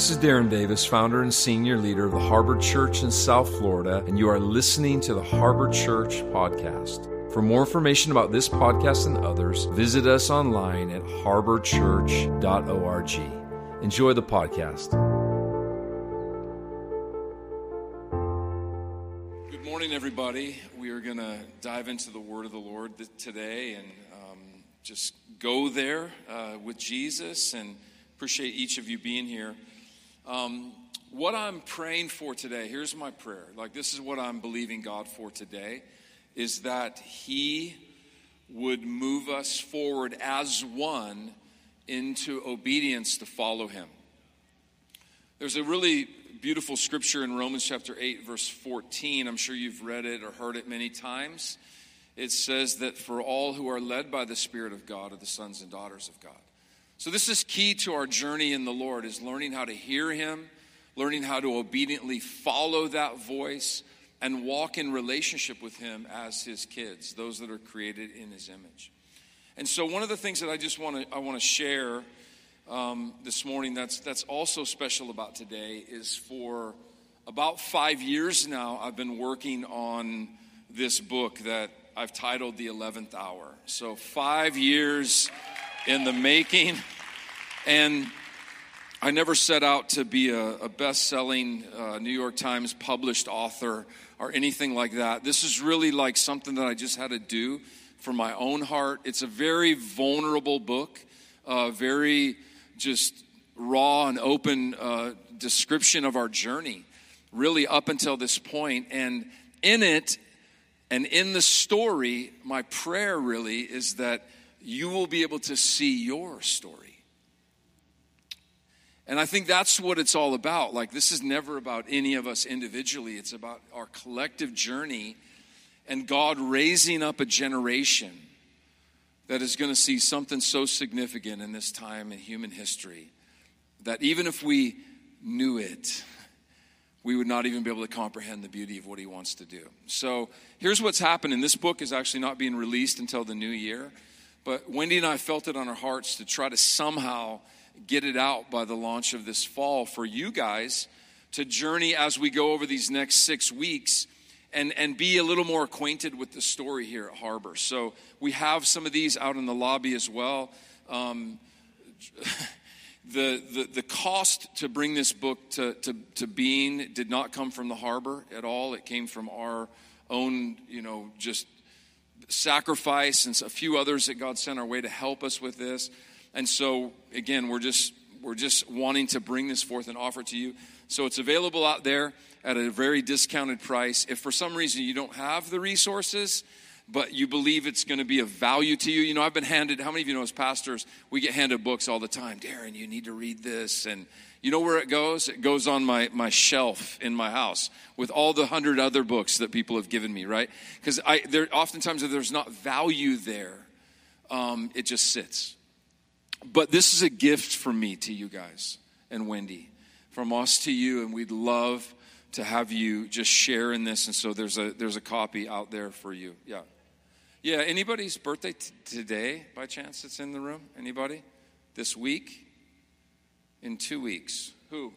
This is Darren Davis, founder and senior leader of the Harbor Church in South Florida, and you are listening to the Harbor Church podcast. For more information about this podcast and others, visit us online at harborchurch.org. Enjoy the podcast. Good morning, everybody. We are going to dive into the Word of the Lord today and um, just go there uh, with Jesus and appreciate each of you being here. Um, what I'm praying for today, here's my prayer. Like, this is what I'm believing God for today, is that He would move us forward as one into obedience to follow Him. There's a really beautiful scripture in Romans chapter 8, verse 14. I'm sure you've read it or heard it many times. It says that for all who are led by the Spirit of God are the sons and daughters of God. So this is key to our journey in the Lord is learning how to hear him, learning how to obediently follow that voice and walk in relationship with him as his kids, those that are created in his image. And so one of the things that I just want to I want to share um, this morning that's that's also special about today is for about five years now I've been working on this book that I've titled The Eleventh Hour. So five years in the making. And I never set out to be a, a best selling uh, New York Times published author or anything like that. This is really like something that I just had to do for my own heart. It's a very vulnerable book, uh, very just raw and open uh, description of our journey, really up until this point. And in it, and in the story, my prayer really is that you will be able to see your story. And I think that's what it's all about. Like, this is never about any of us individually, it's about our collective journey and God raising up a generation that is going to see something so significant in this time in human history that even if we knew it, we would not even be able to comprehend the beauty of what he wants to do. So here's what's happening. This book is actually not being released until the new year. But Wendy and I felt it on our hearts to try to somehow get it out by the launch of this fall for you guys to journey as we go over these next six weeks and, and be a little more acquainted with the story here at Harbor. So we have some of these out in the lobby as well. Um, the, the, the cost to bring this book to, to, to being did not come from the harbor at all. It came from our own, you know, just sacrifice and a few others that God sent our way to help us with this. And so again, we're just we're just wanting to bring this forth and offer to you. So it's available out there at a very discounted price. If for some reason you don't have the resources, but you believe it's going to be of value to you. You know, I've been handed, how many of you know as pastors, we get handed books all the time. Darren, you need to read this. And you know where it goes? It goes on my, my shelf in my house with all the hundred other books that people have given me, right? Because I there oftentimes if there's not value there, um, it just sits. But this is a gift from me to you guys and Wendy, from us to you, and we'd love to have you just share in this. And so there's a there's a copy out there for you. Yeah, yeah. Anybody's birthday t- today by chance? That's in the room. Anybody? This week? In two weeks. Who?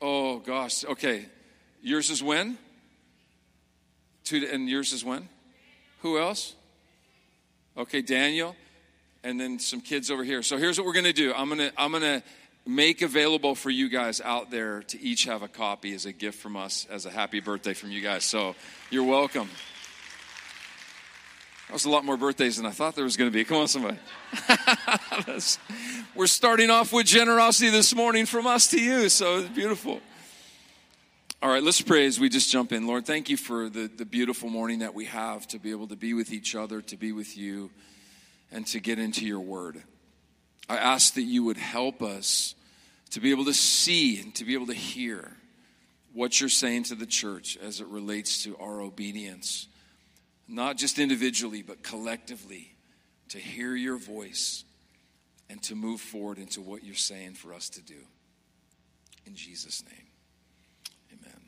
Oh, gosh. Okay. Yours is when? Two, and yours is when? Who else? Okay, Daniel. And then some kids over here. So here's what we're going to do. I'm going to I'm going to make available for you guys out there to each have a copy as a gift from us as a happy birthday from you guys. So you're welcome. That was a lot more birthdays than I thought there was going to be. Come on, somebody. We're starting off with generosity this morning from us to you, so it's beautiful. All right, let's pray as we just jump in. Lord, thank you for the, the beautiful morning that we have to be able to be with each other, to be with you, and to get into your word. I ask that you would help us to be able to see and to be able to hear what you're saying to the church as it relates to our obedience not just individually, but collectively, to hear your voice and to move forward into what you're saying for us to do. In Jesus' name, amen.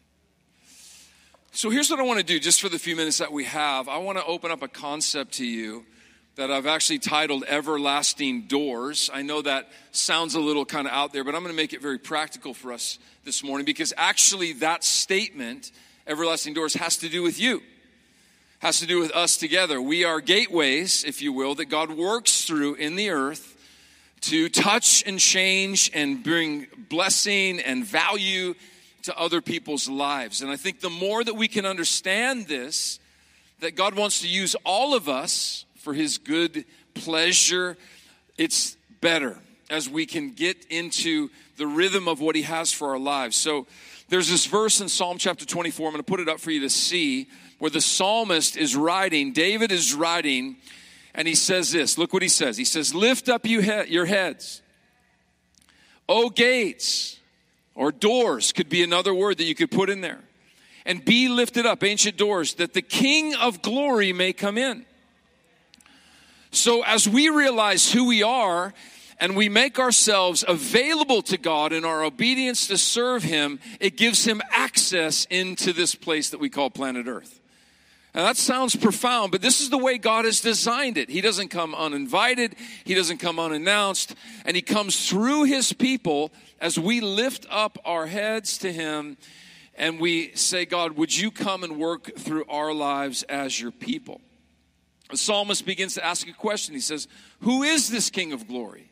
So here's what I want to do just for the few minutes that we have. I want to open up a concept to you that I've actually titled Everlasting Doors. I know that sounds a little kind of out there, but I'm going to make it very practical for us this morning because actually that statement, Everlasting Doors, has to do with you. Has to do with us together. We are gateways, if you will, that God works through in the earth to touch and change and bring blessing and value to other people's lives. And I think the more that we can understand this, that God wants to use all of us for his good pleasure, it's better as we can get into the rhythm of what he has for our lives. So there's this verse in Psalm chapter 24, I'm going to put it up for you to see, where the psalmist is writing, David is writing, and he says this. Look what he says. He says, Lift up you he- your heads, O gates, or doors could be another word that you could put in there. And be lifted up, ancient doors, that the King of glory may come in. So, as we realize who we are and we make ourselves available to God in our obedience to serve Him, it gives Him access into this place that we call planet Earth. Now that sounds profound, but this is the way God has designed it. He doesn't come uninvited, He doesn't come unannounced, and He comes through His people as we lift up our heads to Him and we say, God, would you come and work through our lives as your people? The psalmist begins to ask a question. He says, Who is this King of glory?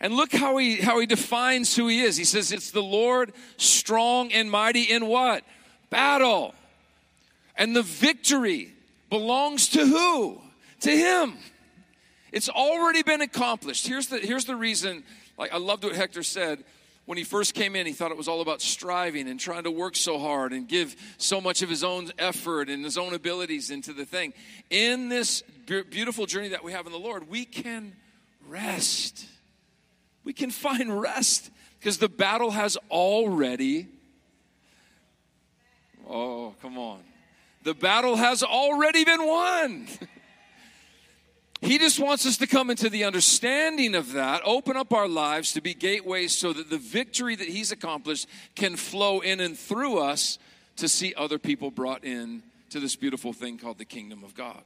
And look how he, how he defines who he is. He says, It's the Lord strong and mighty in what? Battle. And the victory belongs to who? To him. It's already been accomplished. Here's the, here's the reason, like I loved what Hector said when he first came in, he thought it was all about striving and trying to work so hard and give so much of his own effort and his own abilities into the thing. In this beautiful journey that we have in the Lord, we can rest. We can find rest because the battle has already. Oh, come on. The battle has already been won. He just wants us to come into the understanding of that, open up our lives to be gateways so that the victory that He's accomplished can flow in and through us to see other people brought in to this beautiful thing called the kingdom of God.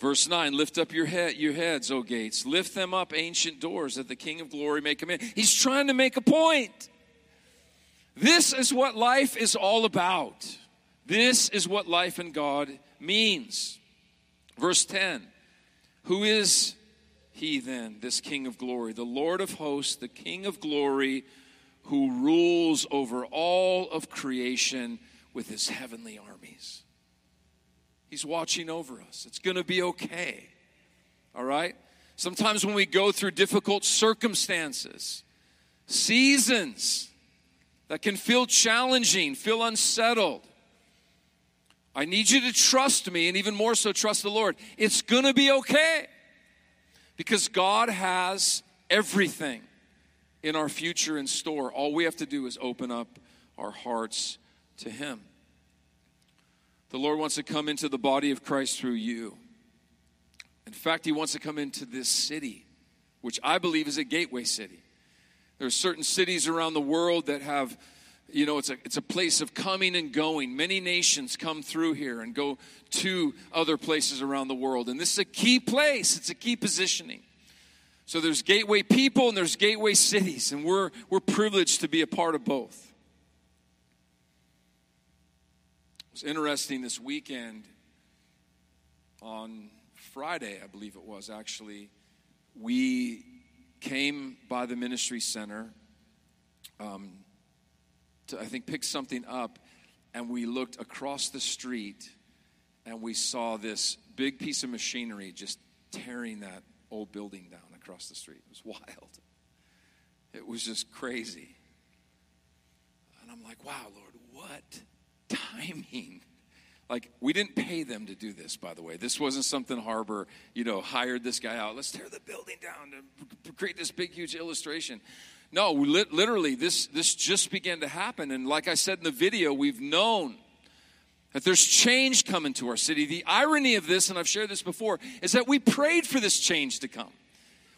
Verse 9, lift up your head, your heads, O gates. Lift them up, ancient doors, that the King of glory may come in. He's trying to make a point. This is what life is all about. This is what life in God means. Verse 10 Who is he then, this King of glory? The Lord of hosts, the King of glory, who rules over all of creation with his heavenly armies. He's watching over us. It's going to be okay. All right? Sometimes when we go through difficult circumstances, seasons that can feel challenging, feel unsettled, I need you to trust me and even more so trust the Lord. It's going to be okay because God has everything in our future in store. All we have to do is open up our hearts to Him. The Lord wants to come into the body of Christ through you. In fact, He wants to come into this city, which I believe is a gateway city. There are certain cities around the world that have you know, it's a, it's a place of coming and going. Many nations come through here and go to other places around the world. And this is a key place, it's a key positioning. So there's gateway people and there's gateway cities, and we're, we're privileged to be a part of both. It was interesting this weekend on Friday, I believe it was actually, we came by the ministry center. Um, to, I think, pick something up, and we looked across the street and we saw this big piece of machinery just tearing that old building down across the street. It was wild. It was just crazy. And I'm like, wow, Lord, what timing. Like, we didn't pay them to do this, by the way. This wasn't something Harbor, you know, hired this guy out. Let's tear the building down to create this big, huge illustration. No, literally, this, this just began to happen. And like I said in the video, we've known that there's change coming to our city. The irony of this, and I've shared this before, is that we prayed for this change to come.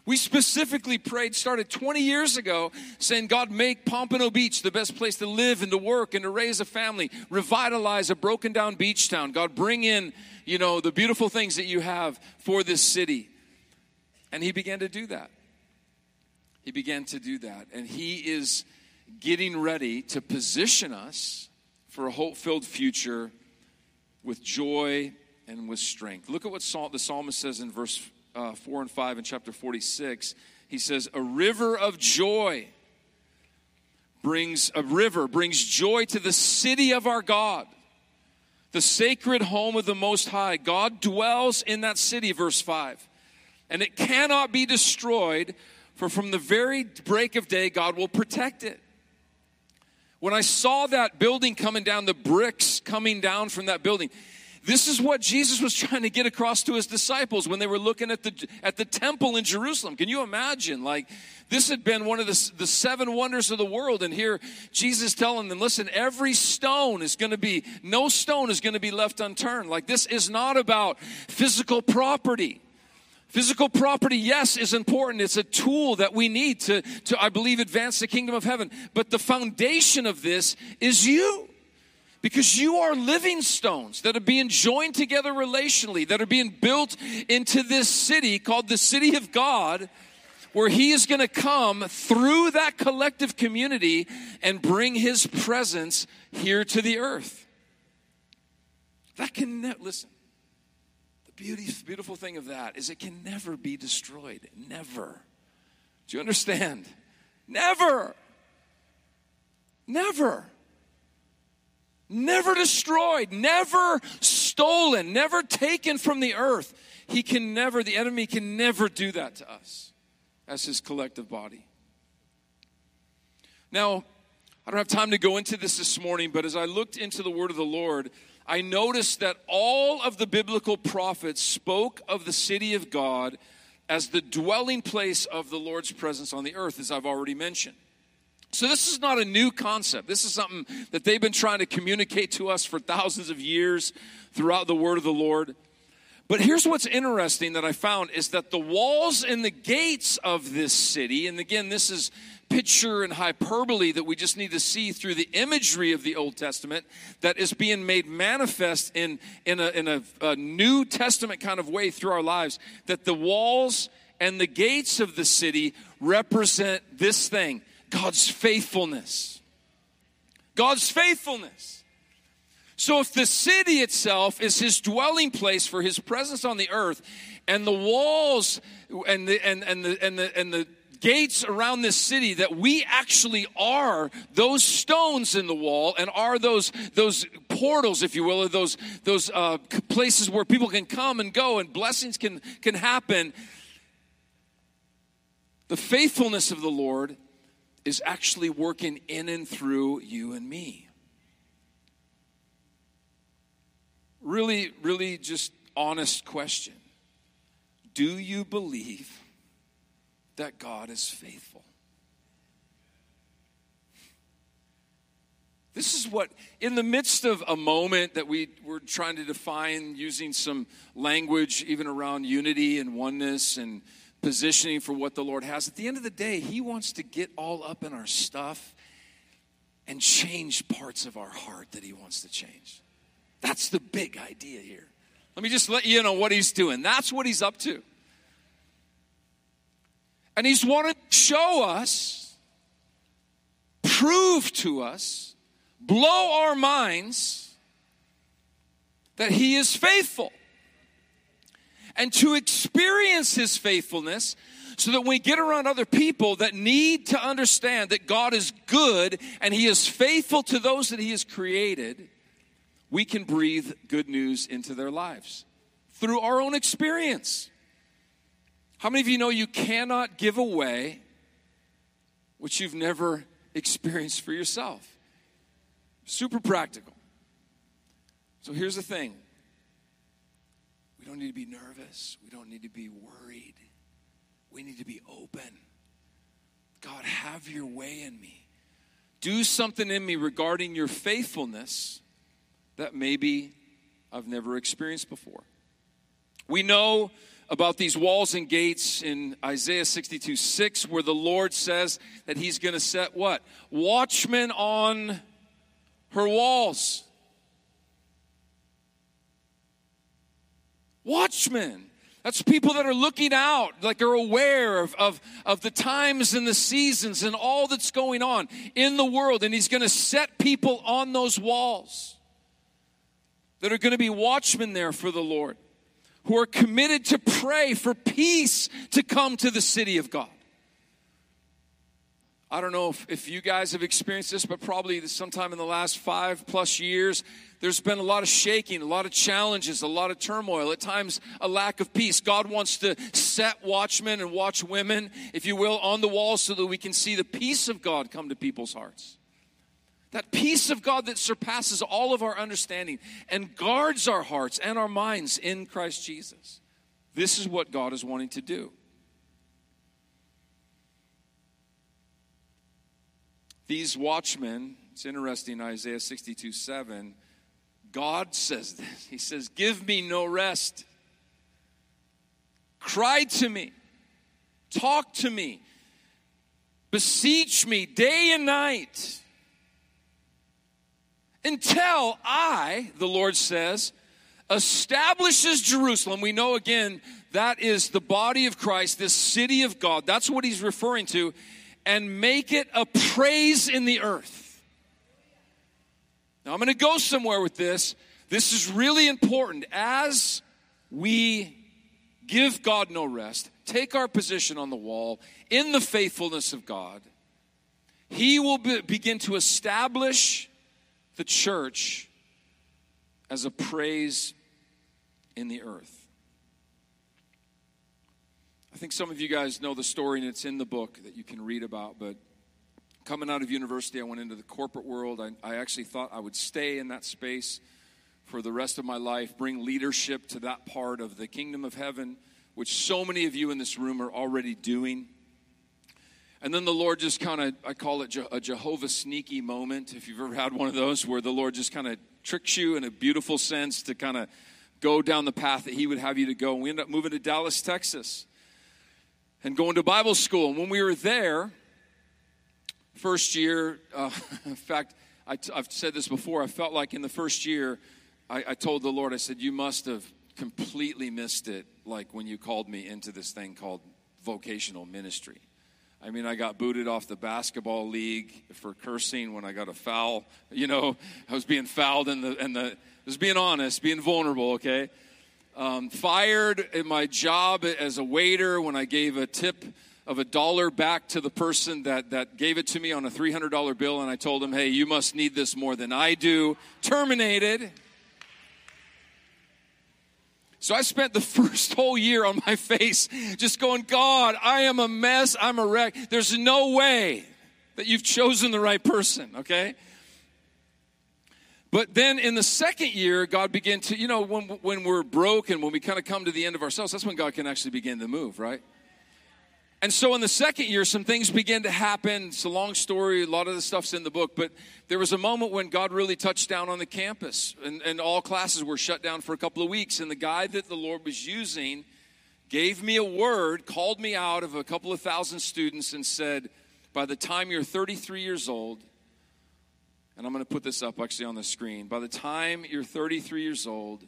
We specifically prayed, started 20 years ago, saying, God, make Pompano Beach the best place to live and to work and to raise a family. Revitalize a broken down beach town. God, bring in, you know, the beautiful things that you have for this city. And he began to do that. He began to do that. And he is getting ready to position us for a hope filled future with joy and with strength. Look at what the psalmist says in verse uh, 4 and 5 in chapter 46, he says, A river of joy brings, a river brings joy to the city of our God, the sacred home of the Most High. God dwells in that city, verse 5. And it cannot be destroyed, for from the very break of day, God will protect it. When I saw that building coming down, the bricks coming down from that building, this is what Jesus was trying to get across to his disciples when they were looking at the, at the temple in Jerusalem. Can you imagine? Like, this had been one of the, the seven wonders of the world. And here, Jesus telling them, listen, every stone is going to be, no stone is going to be left unturned. Like, this is not about physical property. Physical property, yes, is important. It's a tool that we need to, to, I believe, advance the kingdom of heaven. But the foundation of this is you. Because you are living stones that are being joined together relationally, that are being built into this city called the city of God, where He is going to come through that collective community and bring His presence here to the earth. That can, listen, beauty, beautiful thing of that is it can never be destroyed. Never. Do you understand? Never. Never never destroyed, never stolen, never taken from the earth. He can never, the enemy can never do that to us as his collective body. Now, I don't have time to go into this this morning, but as I looked into the word of the Lord, I noticed that all of the biblical prophets spoke of the city of God as the dwelling place of the Lord's presence on the earth, as I've already mentioned. So, this is not a new concept. This is something that they've been trying to communicate to us for thousands of years throughout the word of the Lord. But here's what's interesting that I found is that the walls and the gates of this city, and again, this is picture and hyperbole that we just need to see through the imagery of the Old Testament that is being made manifest in, in, a, in a, a New Testament kind of way through our lives. That the walls and the gates of the city represent this thing God's faithfulness. God's faithfulness. So, if the city itself is his dwelling place for his presence on the earth, and the walls and the, and, and the, and the, and the gates around this city that we actually are those stones in the wall and are those those portals if you will or those those uh, places where people can come and go and blessings can can happen the faithfulness of the lord is actually working in and through you and me. Really, really just honest question. Do you believe that God is faithful? This is what, in the midst of a moment that we were trying to define using some language even around unity and oneness and positioning for what the Lord has. At the end of the day, He wants to get all up in our stuff and change parts of our heart that He wants to change. That's the big idea here. Let me just let you know what He's doing. That's what He's up to. And He's wanted to show us, prove to us, blow our minds that He is faithful and to experience his faithfulness so that when we get around other people that need to understand that God is good and he is faithful to those that he has created, we can breathe good news into their lives through our own experience. How many of you know you cannot give away what you've never experienced for yourself? Super practical. So here's the thing we don't need to be nervous. We don't need to be worried. We need to be open. God, have your way in me. Do something in me regarding your faithfulness that maybe I've never experienced before. We know about these walls and gates in Isaiah 62 6, where the Lord says that He's going to set what? Watchmen on her walls. Watchmen. That's people that are looking out, like are aware of, of, of the times and the seasons and all that's going on in the world. And He's going to set people on those walls that are going to be watchmen there for the Lord, who are committed to pray for peace to come to the city of God. I don't know if, if you guys have experienced this, but probably sometime in the last five plus years, there's been a lot of shaking, a lot of challenges, a lot of turmoil, at times a lack of peace. God wants to set watchmen and watch women, if you will, on the wall so that we can see the peace of God come to people's hearts. That peace of God that surpasses all of our understanding and guards our hearts and our minds in Christ Jesus. This is what God is wanting to do. These watchmen, it's interesting, Isaiah 62 7, God says this. He says, Give me no rest. Cry to me, talk to me, beseech me day and night until I, the Lord says, establishes Jerusalem. We know again that is the body of Christ, this city of God. That's what he's referring to and make it a praise in the earth. Now, I'm going to go somewhere with this. This is really important. As we give God no rest, take our position on the wall in the faithfulness of God, He will be, begin to establish the church as a praise in the earth. I think some of you guys know the story, and it's in the book that you can read about. But coming out of university, I went into the corporate world. I, I actually thought I would stay in that space for the rest of my life, bring leadership to that part of the kingdom of heaven, which so many of you in this room are already doing. And then the Lord just kind of, I call it a Jehovah sneaky moment, if you've ever had one of those, where the Lord just kind of tricks you in a beautiful sense to kind of go down the path that He would have you to go. And we ended up moving to Dallas, Texas and going to Bible school. And when we were there, first year, uh, in fact, I, have said this before, I felt like in the first year, I, I told the Lord, I said, You must have completely missed it, like when you called me into this thing called vocational ministry. I mean, I got booted off the basketball league for cursing when I got a foul. You know, I was being fouled in the, and the, just being honest, being vulnerable, okay? um, fired in my job as a waiter when I gave a tip of a dollar back to the person that, that gave it to me on a $300 bill, and I told him, hey, you must need this more than I do. Terminated. So I spent the first whole year on my face just going, God, I am a mess. I'm a wreck. There's no way that you've chosen the right person, okay? But then in the second year, God began to, you know, when, when we're broken, when we kind of come to the end of ourselves, that's when God can actually begin to move, right? And so in the second year, some things began to happen. It's a long story. A lot of the stuff's in the book. But there was a moment when God really touched down on the campus, and, and all classes were shut down for a couple of weeks. And the guy that the Lord was using gave me a word, called me out of a couple of thousand students, and said, By the time you're 33 years old, and I'm going to put this up actually on the screen. By the time you're 33 years old,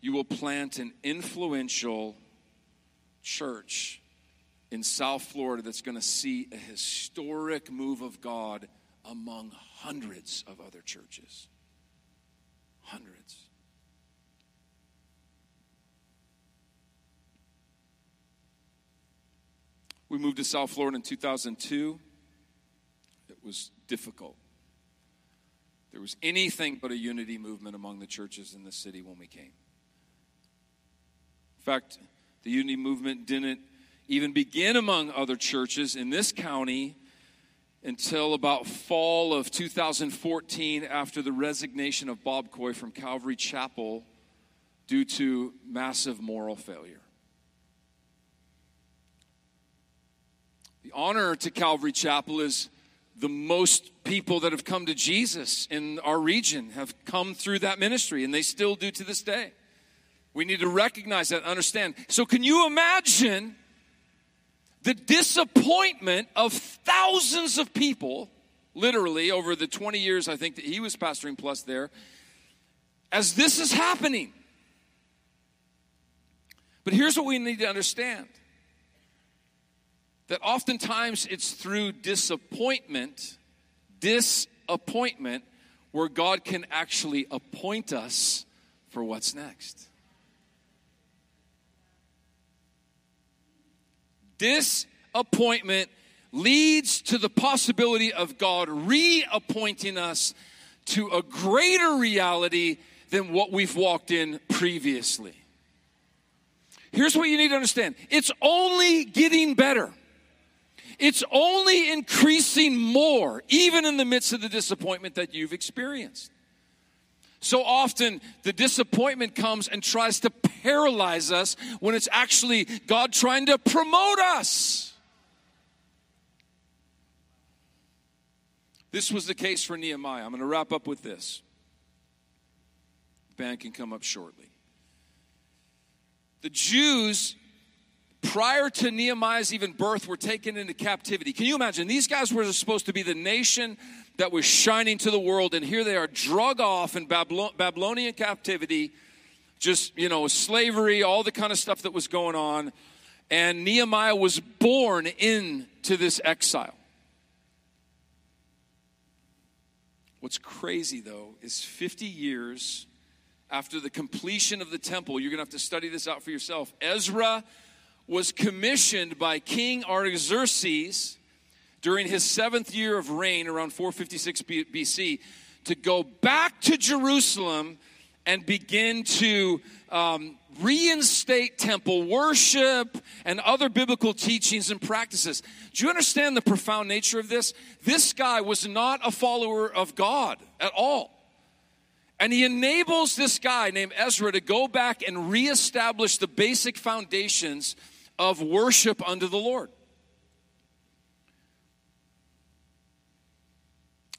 you will plant an influential church in South Florida that's going to see a historic move of God among hundreds of other churches. Hundreds. We moved to South Florida in 2002. It was difficult. There was anything but a unity movement among the churches in the city when we came. In fact, the unity movement didn't even begin among other churches in this county until about fall of 2014 after the resignation of Bob Coy from Calvary Chapel due to massive moral failure. The honor to Calvary Chapel is the most people that have come to Jesus in our region have come through that ministry, and they still do to this day. We need to recognize that, understand. So, can you imagine the disappointment of thousands of people, literally over the 20 years I think that he was pastoring plus there, as this is happening? But here's what we need to understand that oftentimes it's through disappointment, disappointment, where God can actually appoint us for what's next. Disappointment leads to the possibility of God reappointing us to a greater reality than what we've walked in previously. Here's what you need to understand it's only getting better. It's only increasing more, even in the midst of the disappointment that you've experienced. So often, the disappointment comes and tries to paralyze us when it's actually God trying to promote us. This was the case for Nehemiah. I'm going to wrap up with this. The band can come up shortly. The Jews, prior to Nehemiah's even birth, were taken into captivity. Can you imagine? These guys were supposed to be the nation that was shining to the world, and here they are drug off in Babylonian captivity, just, you know, slavery, all the kind of stuff that was going on. And Nehemiah was born into this exile. What's crazy, though, is 50 years after the completion of the temple, you're going to have to study this out for yourself. Ezra was commissioned by King Artaxerxes during his seventh year of reign, around 456 BC, to go back to Jerusalem and begin to um, reinstate temple worship and other biblical teachings and practices. Do you understand the profound nature of this? This guy was not a follower of God at all. And he enables this guy named Ezra to go back and reestablish the basic foundations of worship unto the Lord.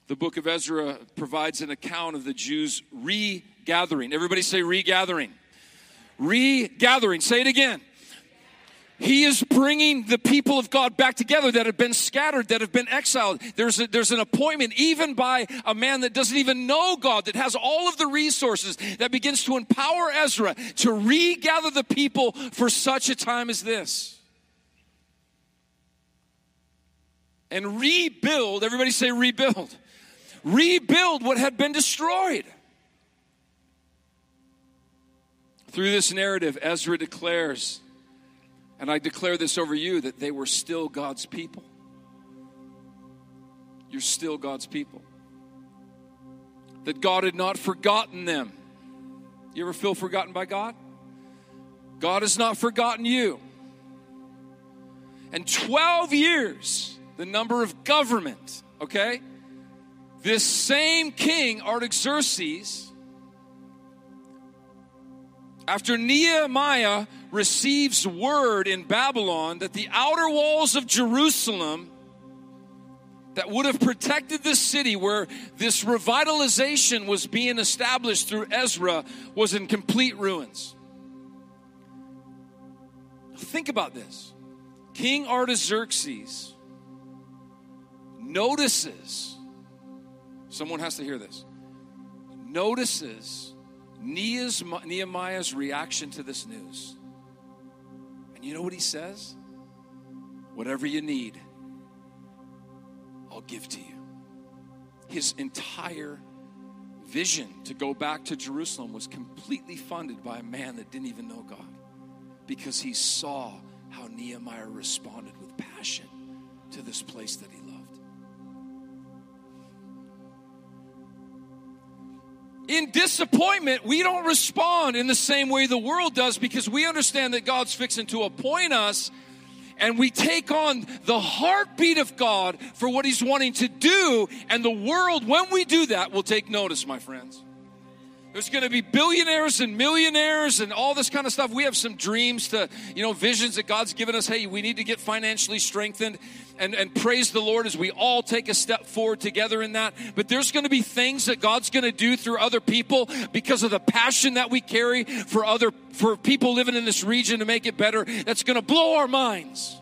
The book of Ezra provides an account of the Jews regathering. Everybody say regathering. Regathering. Say it again. He is bringing the people of God back together that have been scattered, that have been exiled. There's, a, there's an appointment, even by a man that doesn't even know God, that has all of the resources, that begins to empower Ezra to regather the people for such a time as this. And rebuild, everybody say rebuild rebuild what had been destroyed. Through this narrative, Ezra declares, and I declare this over you, that they were still God's people. You're still God's people. That God had not forgotten them. You ever feel forgotten by God? God has not forgotten you. And 12 years, the number of government, okay? This same king, Artaxerxes, after Nehemiah receives word in Babylon that the outer walls of Jerusalem that would have protected this city where this revitalization was being established through Ezra was in complete ruins. Think about this. King Artaxerxes notices Someone has to hear this. Notices Nehemiah's reaction to this news. And you know what he says? Whatever you need, I'll give to you. His entire vision to go back to Jerusalem was completely funded by a man that didn't even know God because he saw how Nehemiah responded with passion to this place that he in disappointment, we don't respond in the same way the world does because we understand that God's fixing to appoint us and we take on the heartbeat of God for what He's wanting to do. And the world, when we do that, will take notice, my friends. There's going to be billionaires and millionaires and all this kind of stuff. We have some dreams to, you know, visions that God's given us. Hey, we need to get financially strengthened and, and praise the Lord as we all take a step forward together in that. But there's going to be things that God's going to do through other people because of the passion that we carry for other, for people living in this region to make it better. That's going to blow our minds.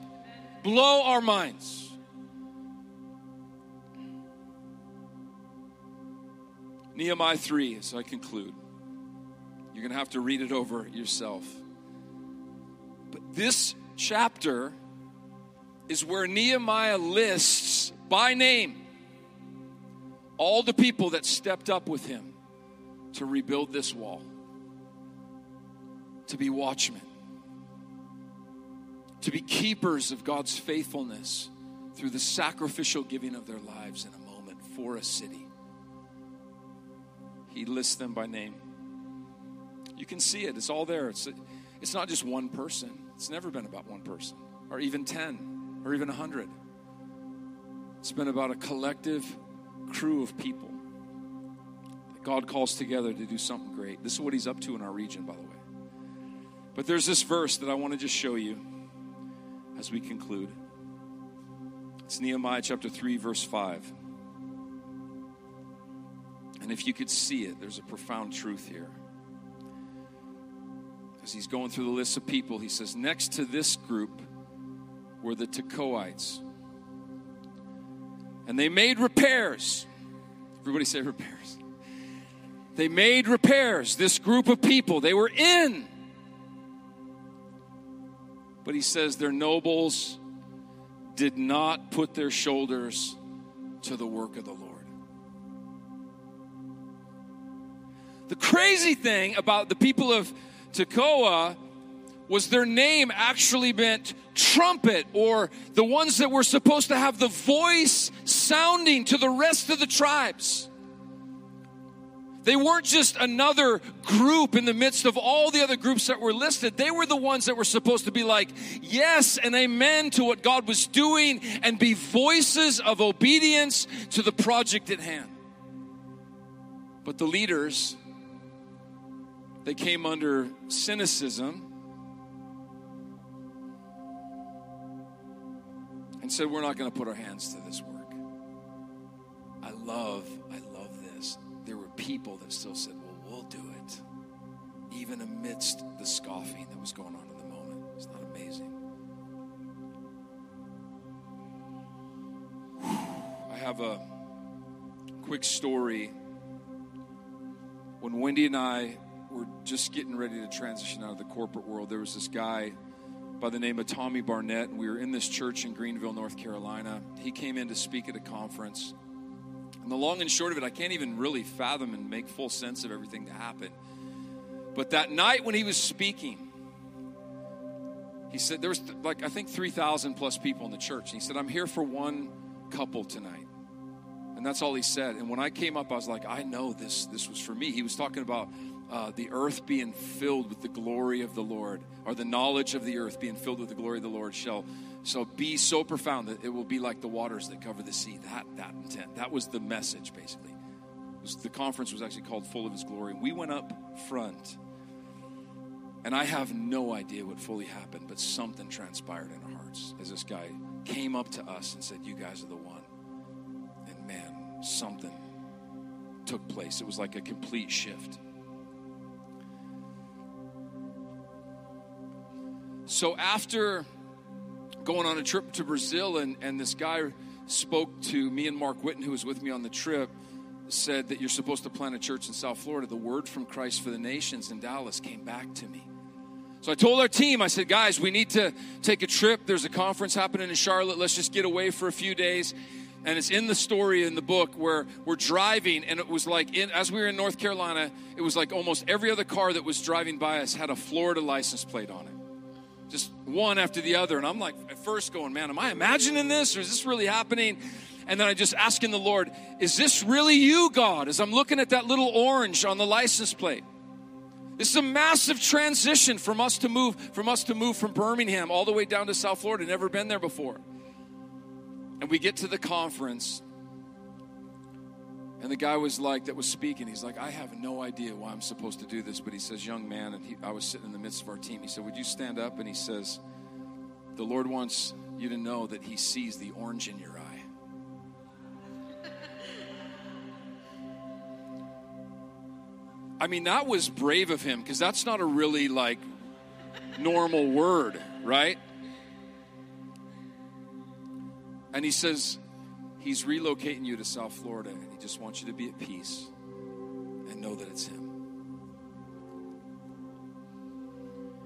Blow our minds. Nehemiah 3, as I conclude. You're going to have to read it over yourself. But this chapter is where Nehemiah lists by name all the people that stepped up with him to rebuild this wall, to be watchmen, to be keepers of God's faithfulness through the sacrificial giving of their lives in a moment for a city. He lists them by name. You can see it, it's all there. It's, it's not just one person, it's never been about one person, or even 10, or even 100. It's been about a collective crew of people that God calls together to do something great. This is what He's up to in our region, by the way. But there's this verse that I want to just show you as we conclude. It's Nehemiah chapter 3, verse 5. And if you could see it, there's a profound truth here. As he's going through the list of people, he says, Next to this group were the Tekoites. And they made repairs. Everybody say repairs. They made repairs. This group of people, they were in. But he says their nobles did not put their shoulders to the work of the Lord. The crazy thing about the people of Tekoa was their name actually meant trumpet or the ones that were supposed to have the voice sounding to the rest of the tribes. They weren't just another group in the midst of all the other groups that were listed. They were the ones that were supposed to be like, yes and amen to what God was doing and be voices of obedience to the project at hand. But the leaders they came under cynicism and said, We're not going to put our hands to this work. I love, I love this. There were people that still said, Well, we'll do it, even amidst the scoffing that was going on in the moment. It's not amazing. I have a quick story. When Wendy and I were just getting ready to transition out of the corporate world, there was this guy by the name of Tommy Barnett, and we were in this church in Greenville, North Carolina. He came in to speak at a conference. And the long and short of it, I can't even really fathom and make full sense of everything that happened. But that night when he was speaking, he said there was like I think 3,000 plus people in the church. And he said, I'm here for one couple tonight. And that's all he said. And when I came up, I was like, I know this this was for me. He was talking about uh, the earth being filled with the glory of the Lord, or the knowledge of the earth being filled with the glory of the Lord, shall shall be so profound that it will be like the waters that cover the sea. That that intent. That was the message, basically. Was, the conference was actually called "Full of His Glory." We went up front, and I have no idea what fully happened, but something transpired in our hearts as this guy came up to us and said, "You guys are the one." And man, something took place. It was like a complete shift. So after going on a trip to Brazil, and, and this guy spoke to me and Mark Witten, who was with me on the trip, said that you're supposed to plant a church in South Florida. The word from Christ for the Nations in Dallas came back to me. So I told our team, I said, guys, we need to take a trip. There's a conference happening in Charlotte. Let's just get away for a few days. And it's in the story in the book where we're driving, and it was like, in, as we were in North Carolina, it was like almost every other car that was driving by us had a Florida license plate on it just one after the other. And I'm like, at first going, man, am I imagining this or is this really happening? And then I just asking the Lord, is this really you, God? As I'm looking at that little orange on the license plate. This is a massive transition from us to move from us to move from Birmingham all the way down to South Florida. Never been there before. And we get to the conference. And the guy was like, that was speaking, he's like, I have no idea why I'm supposed to do this. But he says, Young man, and he, I was sitting in the midst of our team. He said, Would you stand up? And he says, The Lord wants you to know that he sees the orange in your eye. I mean, that was brave of him because that's not a really like normal word, right? And he says, He's relocating you to South Florida, and He just wants you to be at peace and know that it's Him.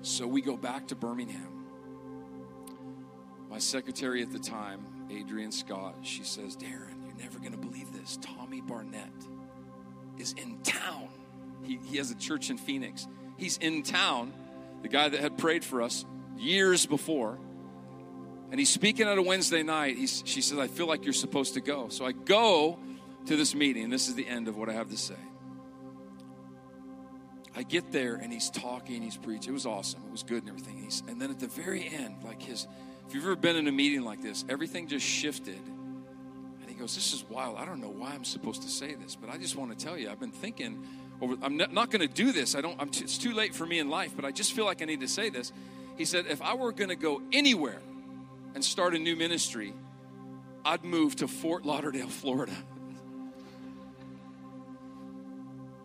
So we go back to Birmingham. My secretary at the time, Adrian Scott, she says, Darren, you're never going to believe this. Tommy Barnett is in town. He, he has a church in Phoenix. He's in town, the guy that had prayed for us years before. And he's speaking at a Wednesday night. He's, she says, I feel like you're supposed to go. So I go to this meeting. This is the end of what I have to say. I get there and he's talking, he's preaching. It was awesome. It was good and everything. And, he's, and then at the very end, like his, if you've ever been in a meeting like this, everything just shifted. And he goes, This is wild. I don't know why I'm supposed to say this, but I just want to tell you, I've been thinking I'm not, going to do this. I don't, I'm t- it's too late for me in life, but I just feel like I need to say this. He said, If I were going to go anywhere, and start a new ministry, I'd move to Fort Lauderdale, Florida.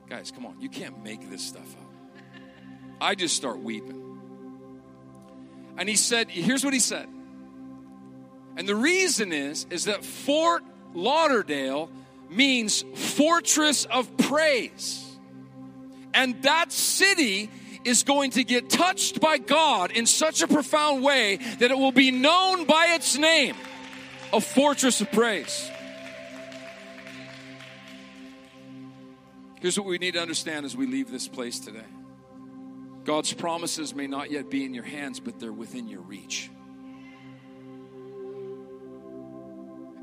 Guys, come on. You can't make this stuff up. I just start weeping. And he said, here's what he said. And the reason is, is that Fort Lauderdale means fortress of praise. And that city is going to get touched by God in such a profound way that it will be known by its name a fortress of praise. Here's what we need to understand as we leave this place today God's promises may not yet be in your hands, but they're within your reach.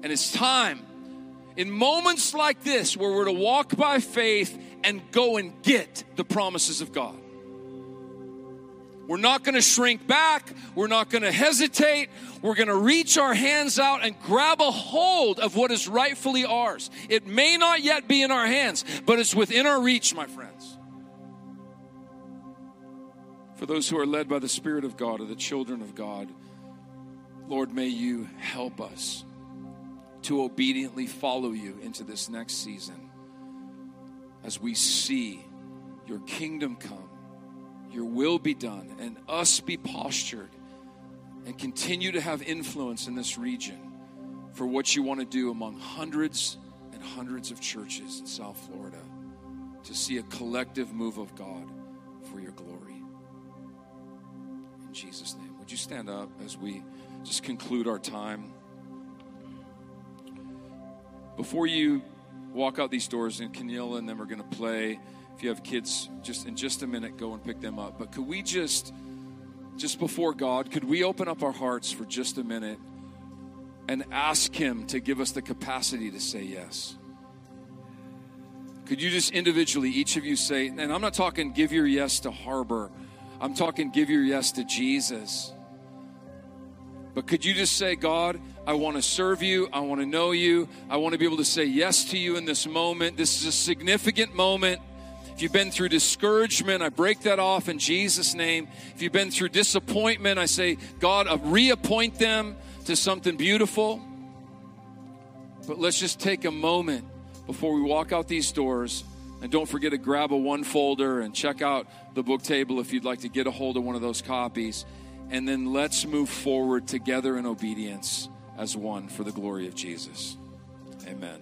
And it's time in moments like this where we're to walk by faith and go and get the promises of God. We're not going to shrink back. We're not going to hesitate. We're going to reach our hands out and grab a hold of what is rightfully ours. It may not yet be in our hands, but it's within our reach, my friends. For those who are led by the Spirit of God or the children of God, Lord, may you help us to obediently follow you into this next season as we see your kingdom come your will be done and us be postured and continue to have influence in this region for what you want to do among hundreds and hundreds of churches in South Florida to see a collective move of God for your glory. In Jesus' name. Would you stand up as we just conclude our time? Before you walk out these doors, and Keneal and them are going to play. If you have kids, just in just a minute, go and pick them up. But could we just, just before God, could we open up our hearts for just a minute and ask Him to give us the capacity to say yes? Could you just individually, each of you say, and I'm not talking give your yes to Harbor, I'm talking give your yes to Jesus. But could you just say, God, I want to serve you. I want to know you. I want to be able to say yes to you in this moment. This is a significant moment. If you've been through discouragement, I break that off in Jesus' name. If you've been through disappointment, I say, God, uh, reappoint them to something beautiful. But let's just take a moment before we walk out these doors. And don't forget to grab a one folder and check out the book table if you'd like to get a hold of one of those copies. And then let's move forward together in obedience as one for the glory of Jesus. Amen.